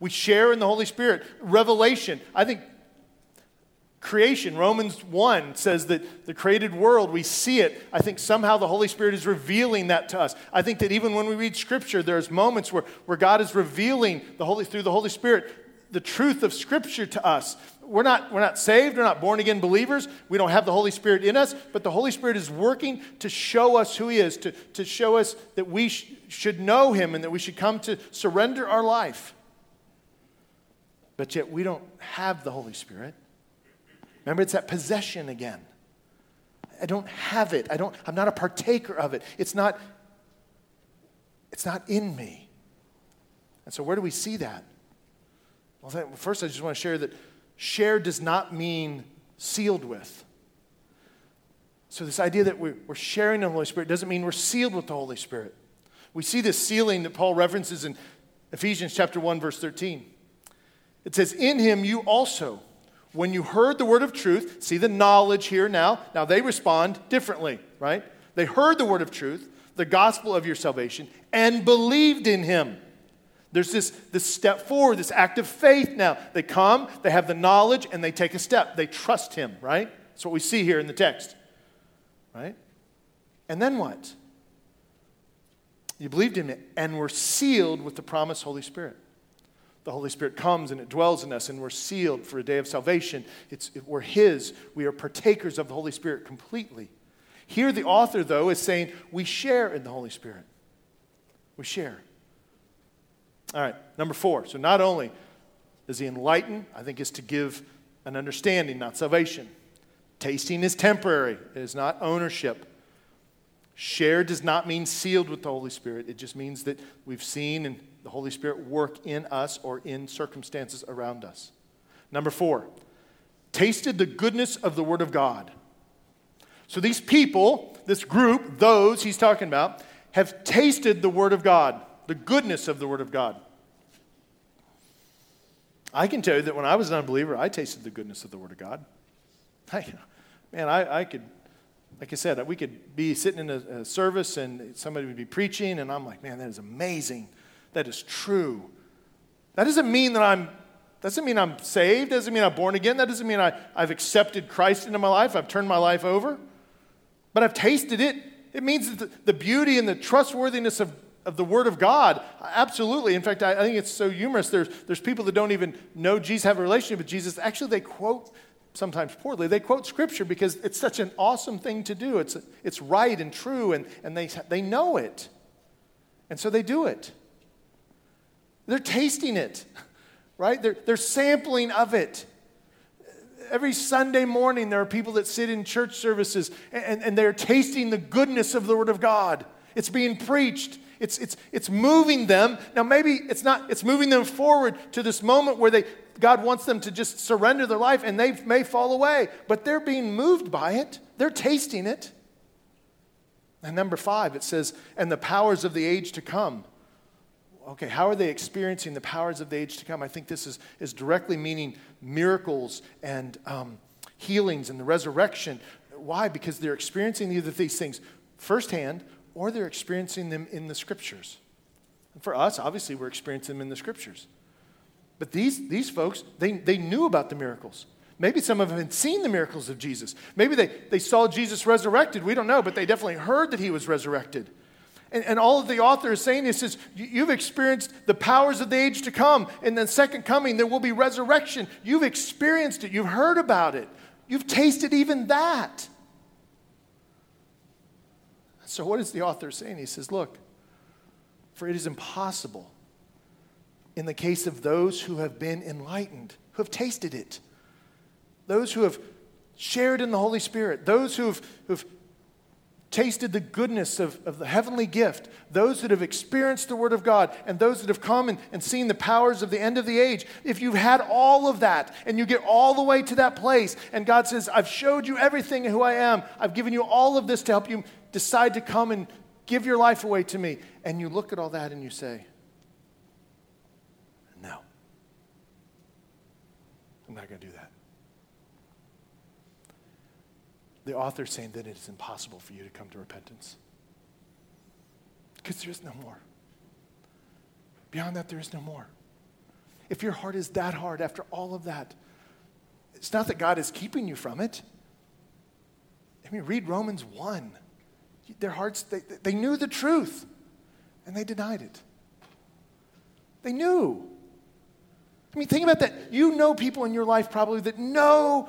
We share in the Holy Spirit. Revelation, I think creation, Romans 1 says that the created world, we see it. I think somehow the Holy Spirit is revealing that to us. I think that even when we read Scripture, there's moments where, where God is revealing the Holy, through the Holy Spirit the truth of Scripture to us. We're not, we're not saved, we're not born again believers, we don't have the Holy Spirit in us, but the Holy Spirit is working to show us who He is, to, to show us that we sh- should know Him and that we should come to surrender our life. But yet we don't have the Holy Spirit. Remember, it's that possession again. I don't have it. I don't, I'm not a partaker of it. It's not, it's not in me. And so where do we see that? Well, first I just want to share that share does not mean sealed with. So this idea that we're, we're sharing the Holy Spirit doesn't mean we're sealed with the Holy Spirit. We see this sealing that Paul references in Ephesians chapter 1, verse 13. It says, In him you also, when you heard the word of truth, see the knowledge here now. Now they respond differently, right? They heard the word of truth, the gospel of your salvation, and believed in him. There's this, this step forward, this act of faith now. They come, they have the knowledge, and they take a step. They trust him, right? That's what we see here in the text, right? And then what? You believed in it and were sealed with the promised Holy Spirit the Holy Spirit comes and it dwells in us, and we're sealed for a day of salvation. It's, we're His. We are partakers of the Holy Spirit completely. Here, the author, though, is saying we share in the Holy Spirit. We share. All right, number four. So, not only does He enlighten, I think, is to give an understanding, not salvation. Tasting is temporary, it is not ownership. Share does not mean sealed with the Holy Spirit, it just means that we've seen and the Holy Spirit work in us or in circumstances around us. Number four, tasted the goodness of the Word of God. So these people, this group, those he's talking about, have tasted the Word of God, the goodness of the Word of God. I can tell you that when I was an unbeliever, I tasted the goodness of the Word of God. I, man, I, I could, like I said, we could be sitting in a, a service and somebody would be preaching, and I'm like, man, that is amazing. That is true. That doesn't mean that I'm that doesn't mean I'm saved, doesn't mean I'm born again, that doesn't mean I, I've accepted Christ into my life, I've turned my life over, but I've tasted it. It means that the, the beauty and the trustworthiness of, of the Word of God, absolutely. In fact, I, I think it's so humorous. There's, there's people that don't even know Jesus, have a relationship with Jesus. Actually, they quote, sometimes poorly, they quote Scripture because it's such an awesome thing to do. It's, it's right and true, and, and they, they know it. And so they do it. They're tasting it (laughs) right? They're, they're sampling of it. Every Sunday morning, there are people that sit in church services and, and they're tasting the goodness of the Word of God. It's being preached. It's, it's, it's moving them. Now, maybe it's not, it's moving them forward to this moment where they, God wants them to just surrender their life and they may fall away, but they're being moved by it. They're tasting it. And number five, it says, and the powers of the age to come okay, how are they experiencing the powers of the age to come? I think this is, is directly meaning miracles and um, healings and the resurrection. Why? Because they're experiencing either these things firsthand or they're experiencing them in the scriptures. And for us, obviously, we're experiencing them in the scriptures. But these, these folks, they, they knew about the miracles. Maybe some of them had seen the miracles of Jesus. Maybe they, they saw Jesus resurrected. We don't know, but they definitely heard that he was resurrected. And, and all of the author is saying is, is you've experienced the powers of the age to come. In the second coming, there will be resurrection. You've experienced it. You've heard about it. You've tasted even that. So, what is the author saying? He says, Look, for it is impossible in the case of those who have been enlightened, who have tasted it, those who have shared in the Holy Spirit, those who have, who've tasted the goodness of, of the heavenly gift, those that have experienced the Word of God, and those that have come and, and seen the powers of the end of the age, if you've had all of that and you get all the way to that place, and God says, I've showed you everything who I am, I've given you all of this to help you decide to come and give your life away to me, and you look at all that and you say, No, I'm not going to do that. the author is saying that it is impossible for you to come to repentance. Because there is no more. Beyond that, there is no more. If your heart is that hard after all of that, it's not that God is keeping you from it. I mean, read Romans 1. Their hearts, they, they knew the truth and they denied it. They knew. I mean, think about that. You know people in your life probably that know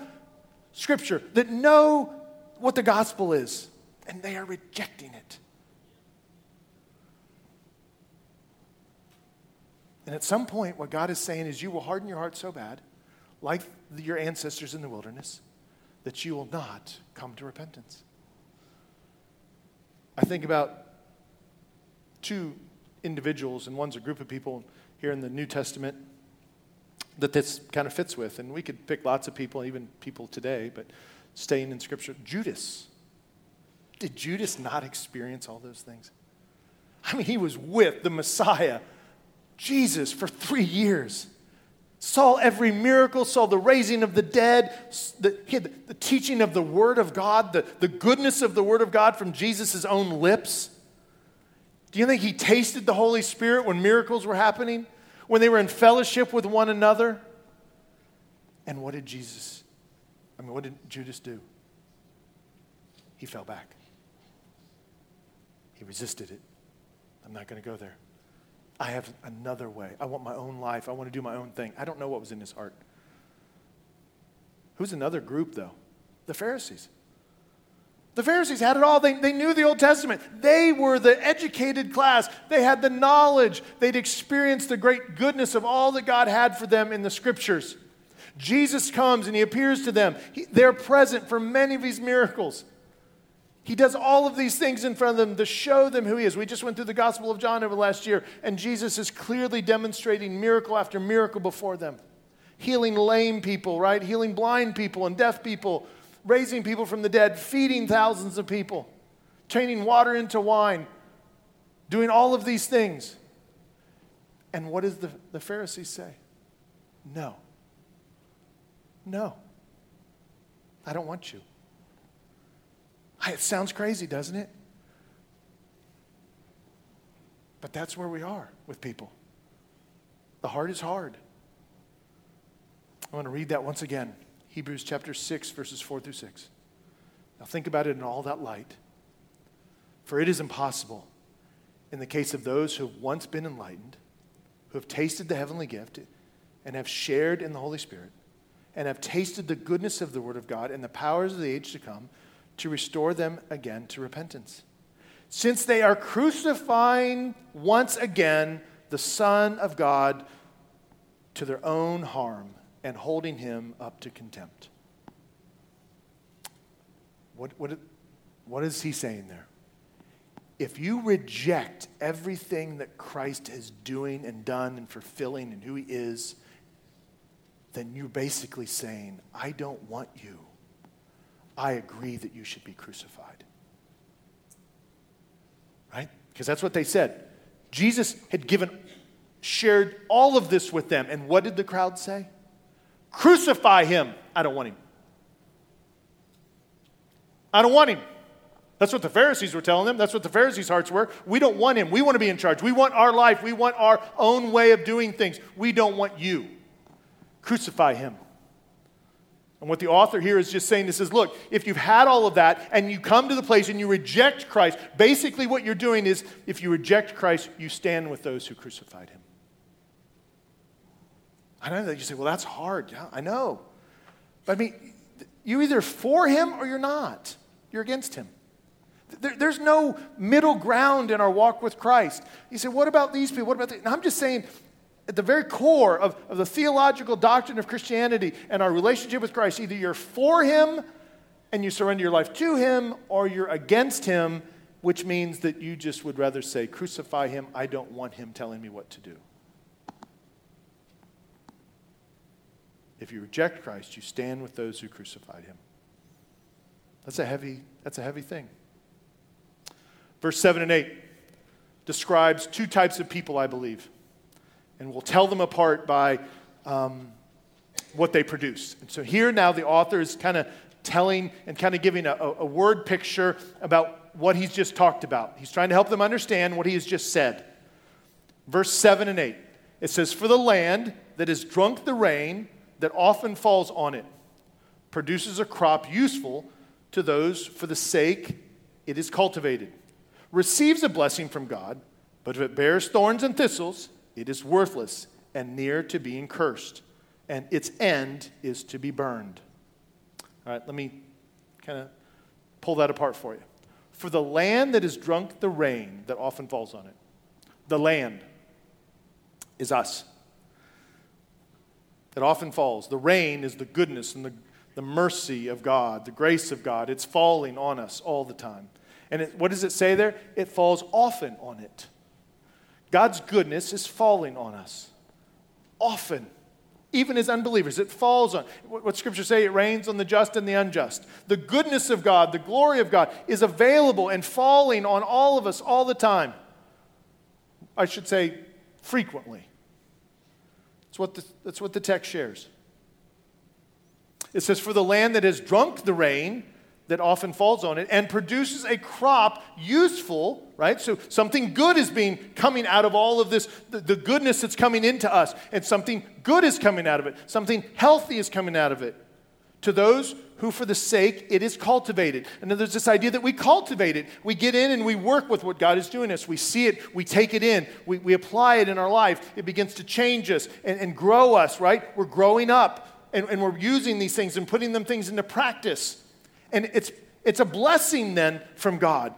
Scripture, that know what the gospel is, and they are rejecting it. And at some point, what God is saying is, you will harden your heart so bad, like your ancestors in the wilderness, that you will not come to repentance. I think about two individuals, and one's a group of people here in the New Testament that this kind of fits with. And we could pick lots of people, even people today, but staying in Scripture. Judas. Did Judas not experience all those things? I mean, he was with the Messiah, Jesus, for three years. Saw every miracle, saw the raising of the dead, the, the, teaching of the Word of God, the, the goodness of the Word of God from Jesus' own lips. Do you think he tasted the Holy Spirit when miracles were happening? When they were in fellowship with one another? And what did Jesus I mean, what did Judas do? He fell back. He resisted it. I'm not going to go there. I have another way. I want my own life. I want to do my own thing. I don't know what was in his heart. Who's another group, though? The Pharisees. The Pharisees had it all. They, they knew the Old Testament. They were the educated class. They had the knowledge. They'd experienced the great goodness of all that God had for them in the scriptures. Jesus comes and he appears to them. He, they're present for many of his miracles. He does all of these things in front of them to show them who he is. We just went through the Gospel of John over last year, and Jesus is clearly demonstrating miracle after miracle before them. Healing lame people, right? Healing blind people and deaf people, raising people from the dead, feeding thousands of people, turning water into wine, doing all of these things. And what does the, the Pharisees say? No. No. I don't want you. It sounds crazy, doesn't it? But that's where we are with people. The heart is hard. I want to read that once again Hebrews chapter 6, verses 4 through 6. Now think about it in all that light. For it is impossible, in the case of those who have once been enlightened, who have tasted the heavenly gift, and have shared in the Holy Spirit, and have tasted the goodness of the Word of God and the powers of the age to come, to restore them again to repentance. Since they are crucifying once again the Son of God to their own harm and holding him up to contempt. What, what, what is he saying there? If you reject everything that Christ is doing and done and fulfilling and who he is, then you're basically saying, I don't want you. I agree that you should be crucified. Right? Because that's what they said. Jesus had given, shared all of this with them. And what did the crowd say? Crucify him. I don't want him. I don't want him. That's what the Pharisees were telling them. That's what the Pharisees' hearts were. We don't want him. We want to be in charge. We want our life. We want our own way of doing things. We don't want you. Crucify him. And what the author here is just saying this is look, if you've had all of that and you come to the place and you reject Christ, basically what you're doing is if you reject Christ, you stand with those who crucified him. I know that you say, well, that's hard. Yeah, I know. But I mean, you're either for him or you're not. You're against him. There, there's no middle ground in our walk with Christ. You say, what about these people? What about the? I'm just saying, at the very core of, of the theological doctrine of Christianity and our relationship with Christ, either you're for him and you surrender your life to him, or you're against him, which means that you just would rather say, Crucify him. I don't want him telling me what to do. If you reject Christ, you stand with those who crucified him. That's a heavy, that's a heavy thing. Verse 7 and 8 describes two types of people, I believe. And we'll tell them apart by um, what they produce. And so here now the author is kind of telling and kind of giving a, a word picture about what he's just talked about. He's trying to help them understand what he has just said. Verse 7 and 8 it says, For the land that has drunk the rain that often falls on it produces a crop useful to those for the sake it is cultivated, receives a blessing from God, but if it bears thorns and thistles, it is worthless and near to being cursed, and its end is to be burned. All right, let me kind of pull that apart for you. For the land that has drunk the rain that often falls on it, the land is us that often falls. The rain is the goodness and the, the mercy of God, the grace of God. It's falling on us all the time. And it, what does it say there? It falls often on it. God's goodness is falling on us. Often. Even as unbelievers, it falls on. What, scripture say? It rains on the just and the unjust. The goodness of God, the glory of God is available and falling on all of us all the time. I should say frequently. That's what the, that's what the text shares. It says, For the land that has drunk the rain that often falls on it and produces a crop useful, right? So something good is being coming out of all of this, the, the goodness that's coming into us, and something good is coming out of it. Something healthy is coming out of it. To those who, for the sake, it is cultivated. And then there's this idea that we cultivate it. We get in and we work with what God is doing us. We see it, we take it in, we, we apply it in our life. It begins to change us and, and grow us, right? We're growing up and, and we're using these things and putting them things into practice. And it's, it's a blessing then from God.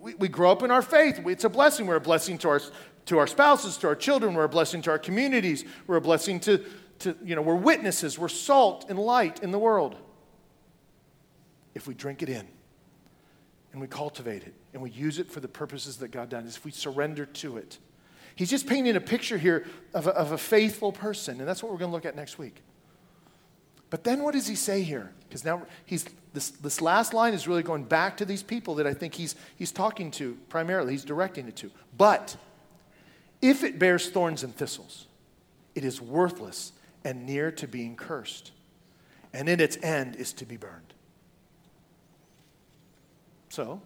We, we grow up in our faith. It's a blessing. We're a blessing to our, to our spouses, to our children. We're a blessing to our communities. We're a blessing to, to, you know, we're witnesses. We're salt and light in the world if we drink it in and we cultivate it and we use it for the purposes that God does, if we surrender to it. He's just painting a picture here of a, of a faithful person, and that's what we're going to look at next week. But then what does he say here? Because now he's, this, this last line is really going back to these people that I think he's, he's talking to primarily, he's directing it to. But if it bears thorns and thistles, it is worthless and near to being cursed, and in its end is to be burned. So,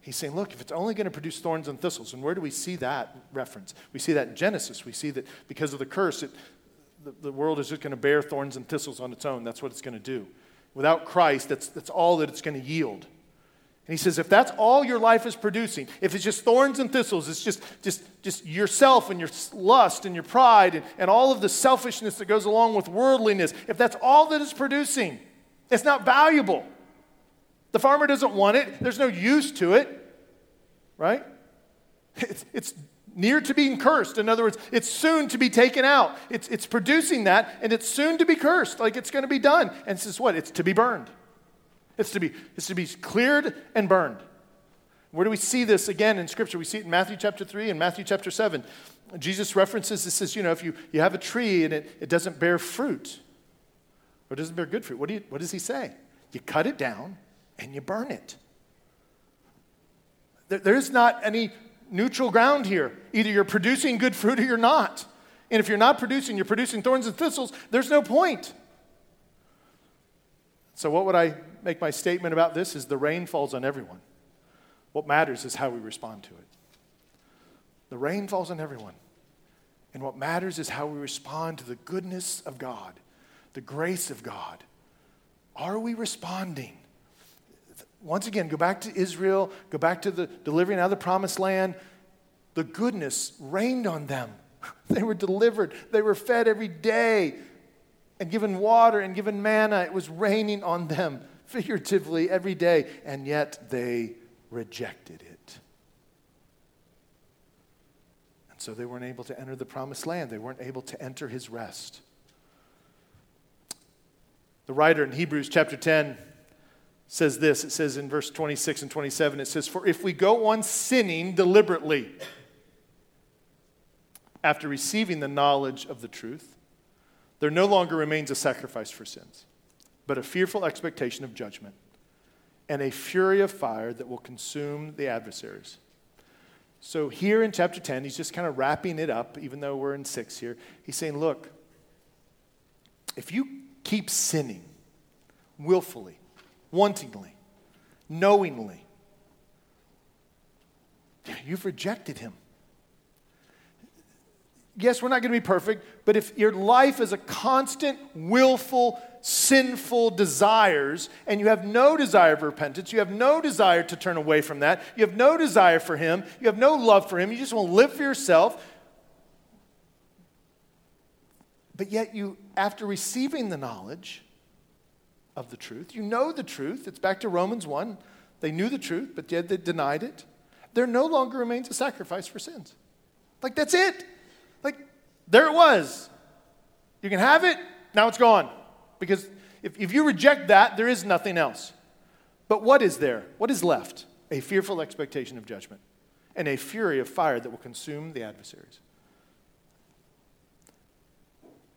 he's saying, look, if it's only going to produce thorns and thistles, and where do we see that reference? We see that in Genesis. We see that because of the curse, it, the, the world is just going to bear thorns and thistles on its own. That's what it's going to do. Without Christ, that's, that's all that it's going to yield. And he says, if that's all your life is producing, if it's just thorns and thistles, it's just, just, just yourself and your lust and your pride and, and all of the selfishness that goes along with worldliness, if that's all that it's producing, it's not valuable. The farmer doesn't want it, there's no use to it, right? It's, it's near to being cursed. In other words, it's soon to be taken out. It's, it's producing that, and it's soon to be cursed, like it's going to be done. And this is what? It's to be burned. It's to be, it's to be cleared and burned. Where do we see this again in Scripture? We see it in Matthew chapter 3 and Matthew chapter 7. Jesus references this says, you know, if you, you have a tree and it, it doesn't bear fruit, or doesn't bear good fruit, what, do you, what does he say? You cut it down and you burn it. There, there's not any neutral ground here. Either you're producing good fruit or you're not. And if you're not producing, you're producing thorns and thistles, there's no point. So, what would I make my statement about this? Is the rain falls on everyone. What matters is how we respond to it. The rain falls on everyone. And what matters is how we respond to the goodness of God, the grace of God. Are we responding? Once again, go back to Israel, go back to the delivering out of the promised land. The goodness rained on them. (laughs) They were delivered, they were fed every day and given water and given manna. It was raining on them figuratively every day, and yet they rejected it. And so they weren't able to enter the promised land, they weren't able to enter his rest. The writer in Hebrews chapter 10 says this it says in verse 26 and 27 it says for if we go on sinning deliberately after receiving the knowledge of the truth there no longer remains a sacrifice for sins but a fearful expectation of judgment and a fury of fire that will consume the adversaries. So here in chapter 10 he's just kind of wrapping it up even though we're in 6 here. He's saying look if you keep sinning willfully wantingly, knowingly. You've rejected him. Yes, we're not going to be perfect, but if your life is a constant, willful, sinful desires, and you have no desire of repentance, you have no desire to turn away from that, you have no desire for Him, you have no love for Him, you just want to live for yourself, but yet you, after receiving the knowledge, of the truth. You know the truth. It's back to Romans 1. They knew the truth, but yet they denied it. There no longer remains a sacrifice for sins. Like, that's it. Like, there it was. You can have it, now it's gone. Because if, if you reject that, there is nothing else. But what is there? What is left? A fearful expectation of judgment and a fury of fire that will consume the adversaries.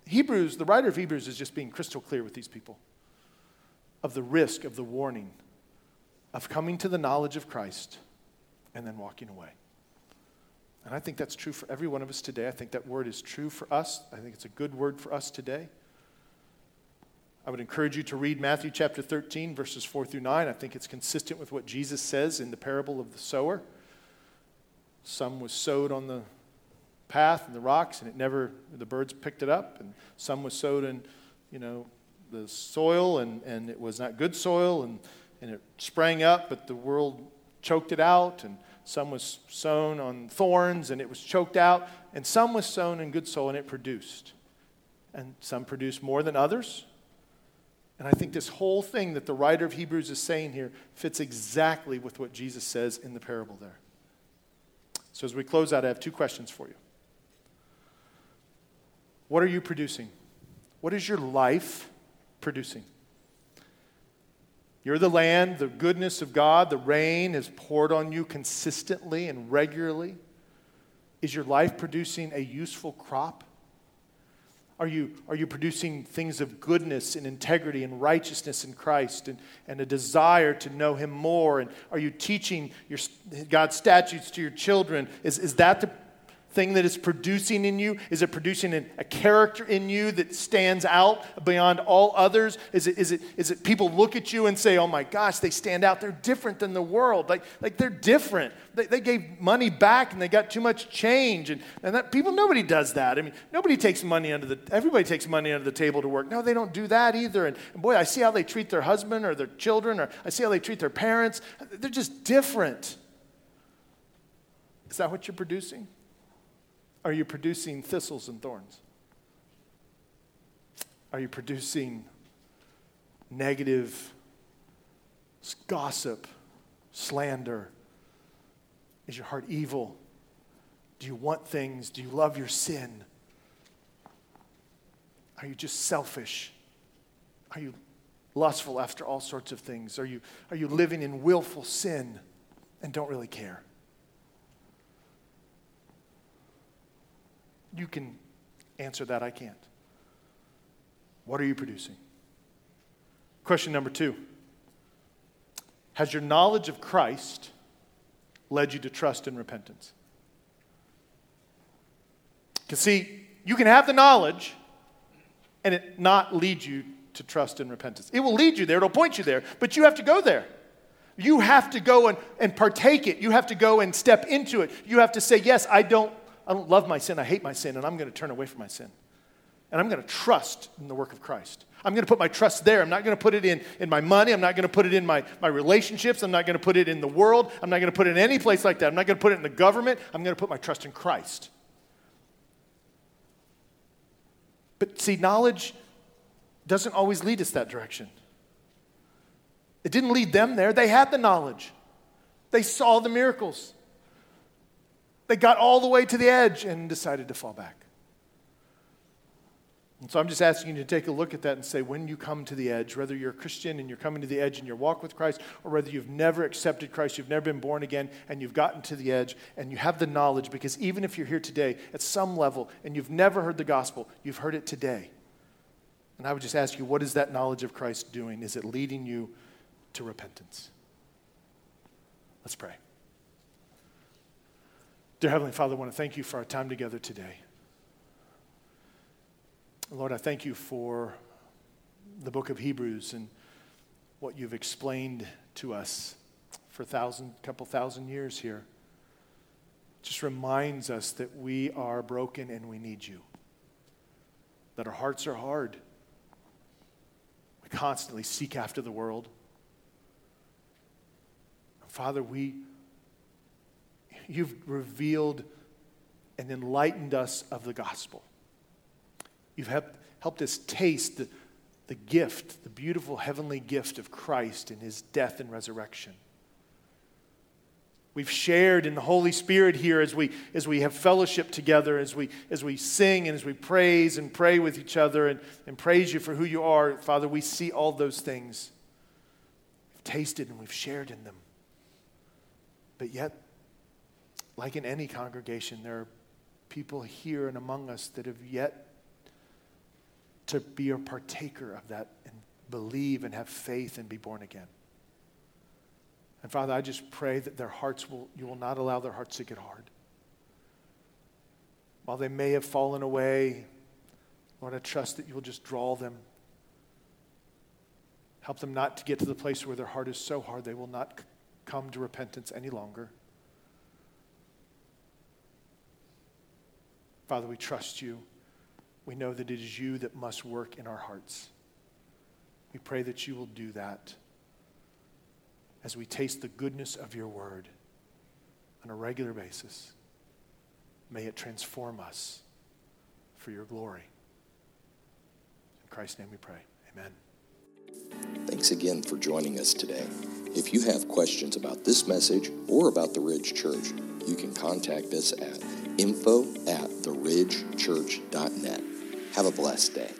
Hebrews, the writer of Hebrews is just being crystal clear with these people of the risk, of the warning of coming to the knowledge of Christ and then walking away. And I think that's true for every one of us today. I think that word is true for us. I think it's a good word for us today. I would encourage you to read Matthew chapter 13, verses 4 through 9. I think it's consistent with what Jesus says in the parable of the sower. Some was sowed on the path and the rocks, and it never, the birds picked it up. And some was sowed in, you know, the soil and, and it was not good soil and, and it sprang up, but the world choked it out. And some was sown on thorns and it was choked out. And some was sown in good soil and it produced. And some produced more than others. And I think this whole thing that the writer of Hebrews is saying here fits exactly with what Jesus says in the parable there. So as we close out, I have two questions for you. What are you producing? What is your life producing. You're the land, the goodness of God, the rain is poured on you consistently and regularly. Is your life producing a useful crop? Are you, are you producing things of goodness and integrity and righteousness in Christ and, and a desire to know Him more? And are you teaching your, God's statutes to your children? Is, is that the thing that is producing in you? Is it producing a character in you that stands out beyond all others? Is it, is it, is it people look at you and say, oh my gosh, they stand out. They're different than the world. Like, like they're different. They, they gave money back and they got too much change. And, and that, people, nobody does that. I mean, nobody takes money under the, everybody takes money under the table to work. No, they don't do that either. And, and boy, I see how they treat their husband or their children, or I see how they treat their parents. They're just different. Is that what you're producing? Are you producing thistles and thorns? Are you producing negative gossip, slander? Is your heart evil? Do you want things? Do you love your sin? Are you just selfish? Are you lustful after all sorts of things? Are you, are you living in willful sin and don't really care? You can answer that, I can't. What are you producing? Question number two Has your knowledge of Christ led you to trust and repentance? Because, see, you can have the knowledge and it not lead you to trust and repentance. It will lead you there, it'll point you there, but you have to go there. You have to go and, and partake it. You have to go and step into it. You have to say, Yes, I don't I don't love my sin, I hate my sin, and I'm going to turn away from my sin. And I'm going to trust in the work of Christ. I'm going to put my trust there. I'm not going to put it in, in my money. I'm not going to put it in my, my relationships. I'm not going to put it in the world. I'm not going to put it in any place like that. I'm not going to put it in the government. I'm going to put my trust in Christ. But see, knowledge doesn't always lead us that direction. It didn't lead them there. They had the knowledge, they saw the miracles. They got all the way to the edge and decided to fall back. And so I'm just asking you to take a look at that and say, when you come to the edge, whether you're a Christian and you're coming to the edge in your walk with Christ, or whether you've never accepted Christ, you've never been born again, and you've gotten to the edge and you have the knowledge, because even if you're here today at some level and you've never heard the gospel, you've heard it today. And I would just ask you, what is that knowledge of Christ doing? Is it leading you to repentance? Let's pray. Dear Heavenly Father, I want to thank you for our time together today. Lord, I thank you for the book of Hebrews and what you've explained to us for a thousand, couple thousand years here. It just reminds us that we are broken and we need you. That our hearts are hard. We constantly seek after the world. Father, we you've revealed and enlightened us of the gospel. You've helped, helped us taste the, the gift, the beautiful heavenly gift of Christ in his death and resurrection. We've shared in the Holy Spirit here as we, as we have fellowship together, as we, as we sing and as we praise and pray with each other and, and praise you for who you are. Father, we see all those things. We've tasted and we've shared in them. But yet, like in any congregation, there are people here and among us that have yet to be a partaker of that and believe and have faith and be born again. And Father, I just pray that their hearts will, you will not allow their hearts to get hard. While they may have fallen away, Lord, I trust that you will just draw them. Help them not to get to the place where their heart is so hard they will not come to repentance any longer. Father, we trust you. We know that it is you that must work in our hearts. We pray that you will do that as we taste the goodness of your word on a regular basis. May it transform us for your glory. In Christ's name we pray. Amen. Thanks again for joining us today. If you have questions about this message or about the Ridge Church, you can contact us at info at theridgechurch.net. Have a blessed day.